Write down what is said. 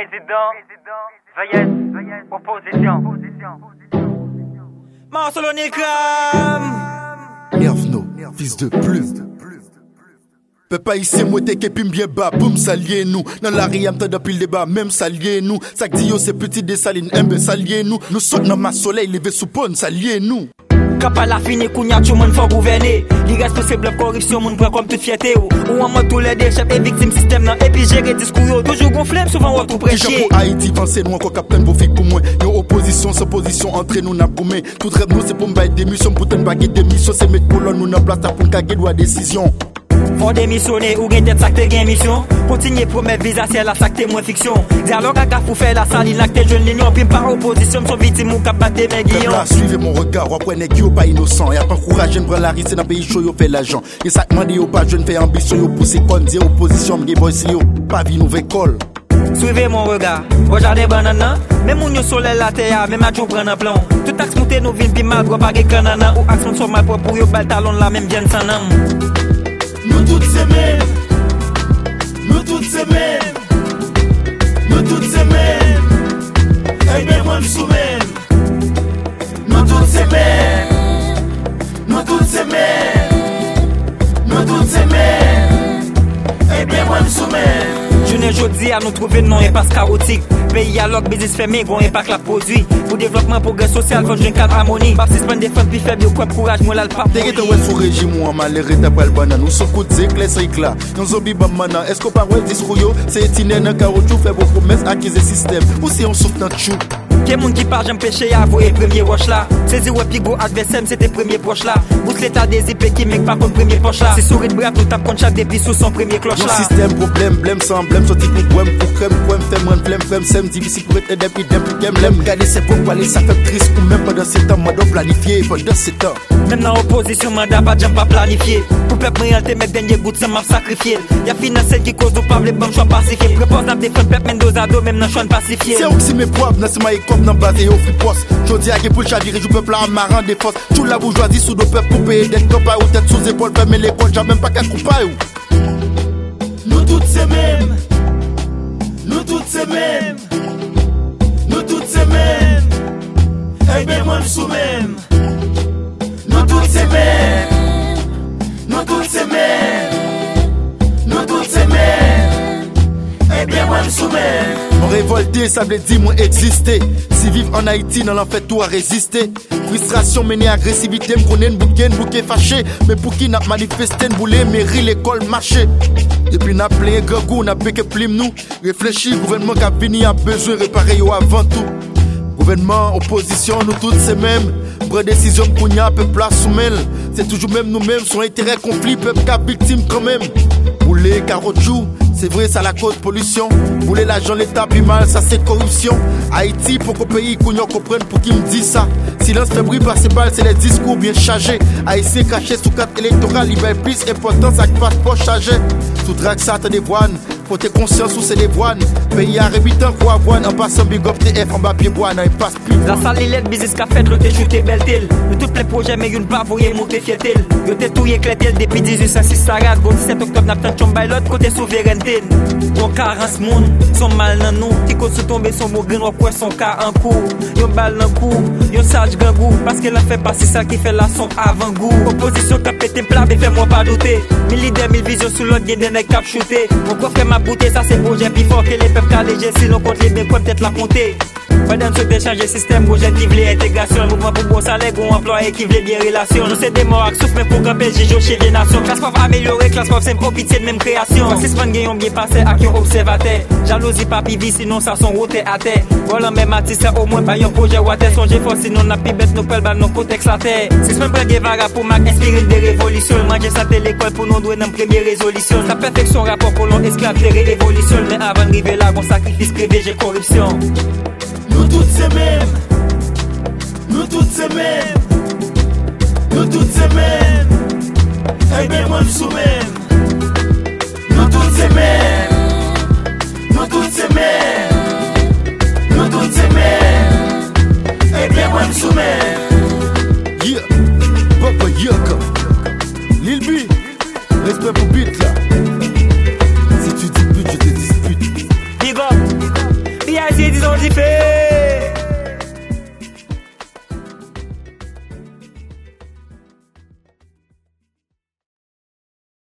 Président, Veillez, opposition. Marceloni Cram Nervno, fils de plus. Peuple haïtien, moi t'es qu'épime bien bas, boum, salier nous. Dans la riam, t'as depuis le débat, même salier nous. Sac yo, c'est petit des salines, un salier nous. Nous sautons dans ma soleil, levé sous pone, salier nous. Kapa la fini kounya tout moun fò gouverne Li responsable korreksyon moun pren kom tout fierté ou Ou an mode tous les déchets et victimes système nan Et puis gérer discours yo Toujours gonflé, souvent ou tout prêché. pour Haïti, pensez nous encore capitaine pour faire pour moi. Yo opposition, sans position, entre nous n'a goumé Tout rêve nous c'est pour m'bailler des missions Pour t'en baguer des missions C'est mettre colonne nous n'a place pour n'kaguer Fon demisyone ou gen det sakte gen misyon Kontinye promet viza se la sakte mwen fiksyon Dialog ak a foufe la sali lakte joun linyon Pim par oposisyon mson vitim ou kap bate men giyon Pep la suive mon regard wapwen e ki yo pa inosan Ya pan kourajen pran la rise nan peyi chou yo fe la jan E sakman de yo pa joun fe ambisyon yo Pouse kon di oposisyon mge boy si yo Pa vi nou ve kol Suive mon regard, wajade banana. Mè moun yo sole la teya, mè madjou pren an plan. Tout aks mouten nou vin pi madro bagè kanana Ou aks moun som apwa pou yo bal talon la mèm vyen sanam nam Nous Jounen jodi a nou trouve non epas kaotik Peyi a lok bizis feme gon epak la produi Pou devlopman progres sosyal fon jwen kal harmoni Bap si spen defan pi feb yo kwep kouraj moun lal pap Dege te wè sou rejim ou an malere te pral banan Ou sou kout zek les ikla Yon zobi bam manan Esko pa wè diskou yo? Se etine nan karotou Feb ou promes akize sistem Ou si yon souf nan chou Ke moun ki par jem peche ya voye premye wosh la Sezi wè pi go advesem se te premye proche la Bous leta de zipe ki mek pa kon premye poche la Se sourit brap tout ap kont chak depi sou son premye kloche Yon la problème, blême sans blême, sorti pour poème, pour crème, poème, femme, run, flemme, flemme, sem, difficile pour être aidé, puis dem, puis dem, lem. Garder ses pour parler, ça fait triste, ou même pendant ces temps, moi donc planifié, pendant ces temps. Même nan opposition mandat pa jem pa planifiye Pou pep mwen te met denye gout se map sakrifye Ya finanse ki koz nou pa vle bon chwa pasifiye Prepos ap defon pep men dozado même nan chwan pacifiye C'est aussi mes poivres, dans ce maï cop, dans base et au free poste. Jodi a pour le chavirer, jou peuple en marrant des forces. Tout la bourgeoisie sous nos peuples pour payer des copains ou tête sous épaule, fermer l'école, j'ai même pas qu'à couper ou. Nous toutes ces mêmes, nous toutes ces mêmes, nous toutes ces mêmes, eh bien moi sous même. Nous toutes ces mêmes, nous toutes ces mêmes, nous toutes ces mêmes, même. Ça veut dire moi exister. Si vivre en Haïti, dans l'enfer tout à résister. Frustration menée agressivité, me connaît une bouquet, bouquet fâché. Mais pour qui n'a manifesté, une boulée, mairie, l'école, marché. Depuis n'a plein grand n'a que plim nous. Réfléchis, gouvernement qui a besoin réparer yo avant tout. Gouvernement, opposition, nous toutes ces mêmes. Prendre décision pour n'y a peuple sous mêle. C'est toujours même nous-mêmes, son intérêt conflit, peuple qui victime quand même. Bouler, carotte c'est vrai, ça la cause pollution. Bouler l'argent, l'État, puis mal, ça c'est corruption. Haïti, pour qu'au pays, qu'on comprenne pour qui me dit ça. Silence fait bruit par ces balles, c'est les discours bien chargés. Haïtien caché sous carte électorale, libère plus important, ça passe pas chargé. Tout drague ça, t'as des. Tes conscience ou c'est des voines. Pays à rébitant, quoi avoine. En passant big up TF en bas pied bois, non, il passe plus. La salilette business qu'a fait, l'autre shooté belle tel De tous les projets, mais une pas voyez monter fietel Yo t'es tout éclaté depuis 1806 Sarah Go 17 octobre, n'a pas de l'autre côté souveraineté. Bon 40 moun, son mal nan nous. Ti cause se tomber son mot grain, quoi son cas en cours. Yo bal nan cou, yo sage gangou Parce qu'elle a fait passer ça qui fait la son avant-goût Opposition qu'a pété plat, mais fais-moi pas douter. Mille idées, mille visions sous l'autre, y'en a cap shooté Mon coffre ma bouteille, ça c'est projet plus fort que les peuples allégés Sinon contre les biens, quoi peut-être la compter Madame se décharger système, gros qui voulait intégration Mouvement pour bon salaire, gros employé qui voulait bien relation Nous c'est des morts, souffle mais pour camper, j'ai joué chez les nations. Classe prof améliorée, classe prof simple, pitié de même création. Fascisme gagnant bien passé à qui observateur Jalousie pas pivi, sinon ça son roté à terre. Voilà même artiste, au moins pas un projet ou à terre Songez fort, sinon n'a plus bête, nous pelle, nos contexte la terre C'est même pas Guevara pour Mac, inspirer des révolutions. Manger ça l'école pour nous douer dans première résolution. Sa perfection rapport pour l'on esclave, évolution Mais avant d'arriver là, on sacrifice, privé, j'ai corruption toutes ces mêmes, nous toutes ces mêmes, nous toutes ces mêmes, eh bien moi je suis même. Nous toutes ces mêmes, nous toutes ces mêmes, nous toutes ces mêmes, eh bien moi je suis même. Yeah, Papa Yaka, Lil B, respect pour beat là. Si tu disputes, je te dispute. Big up, disons d'y faire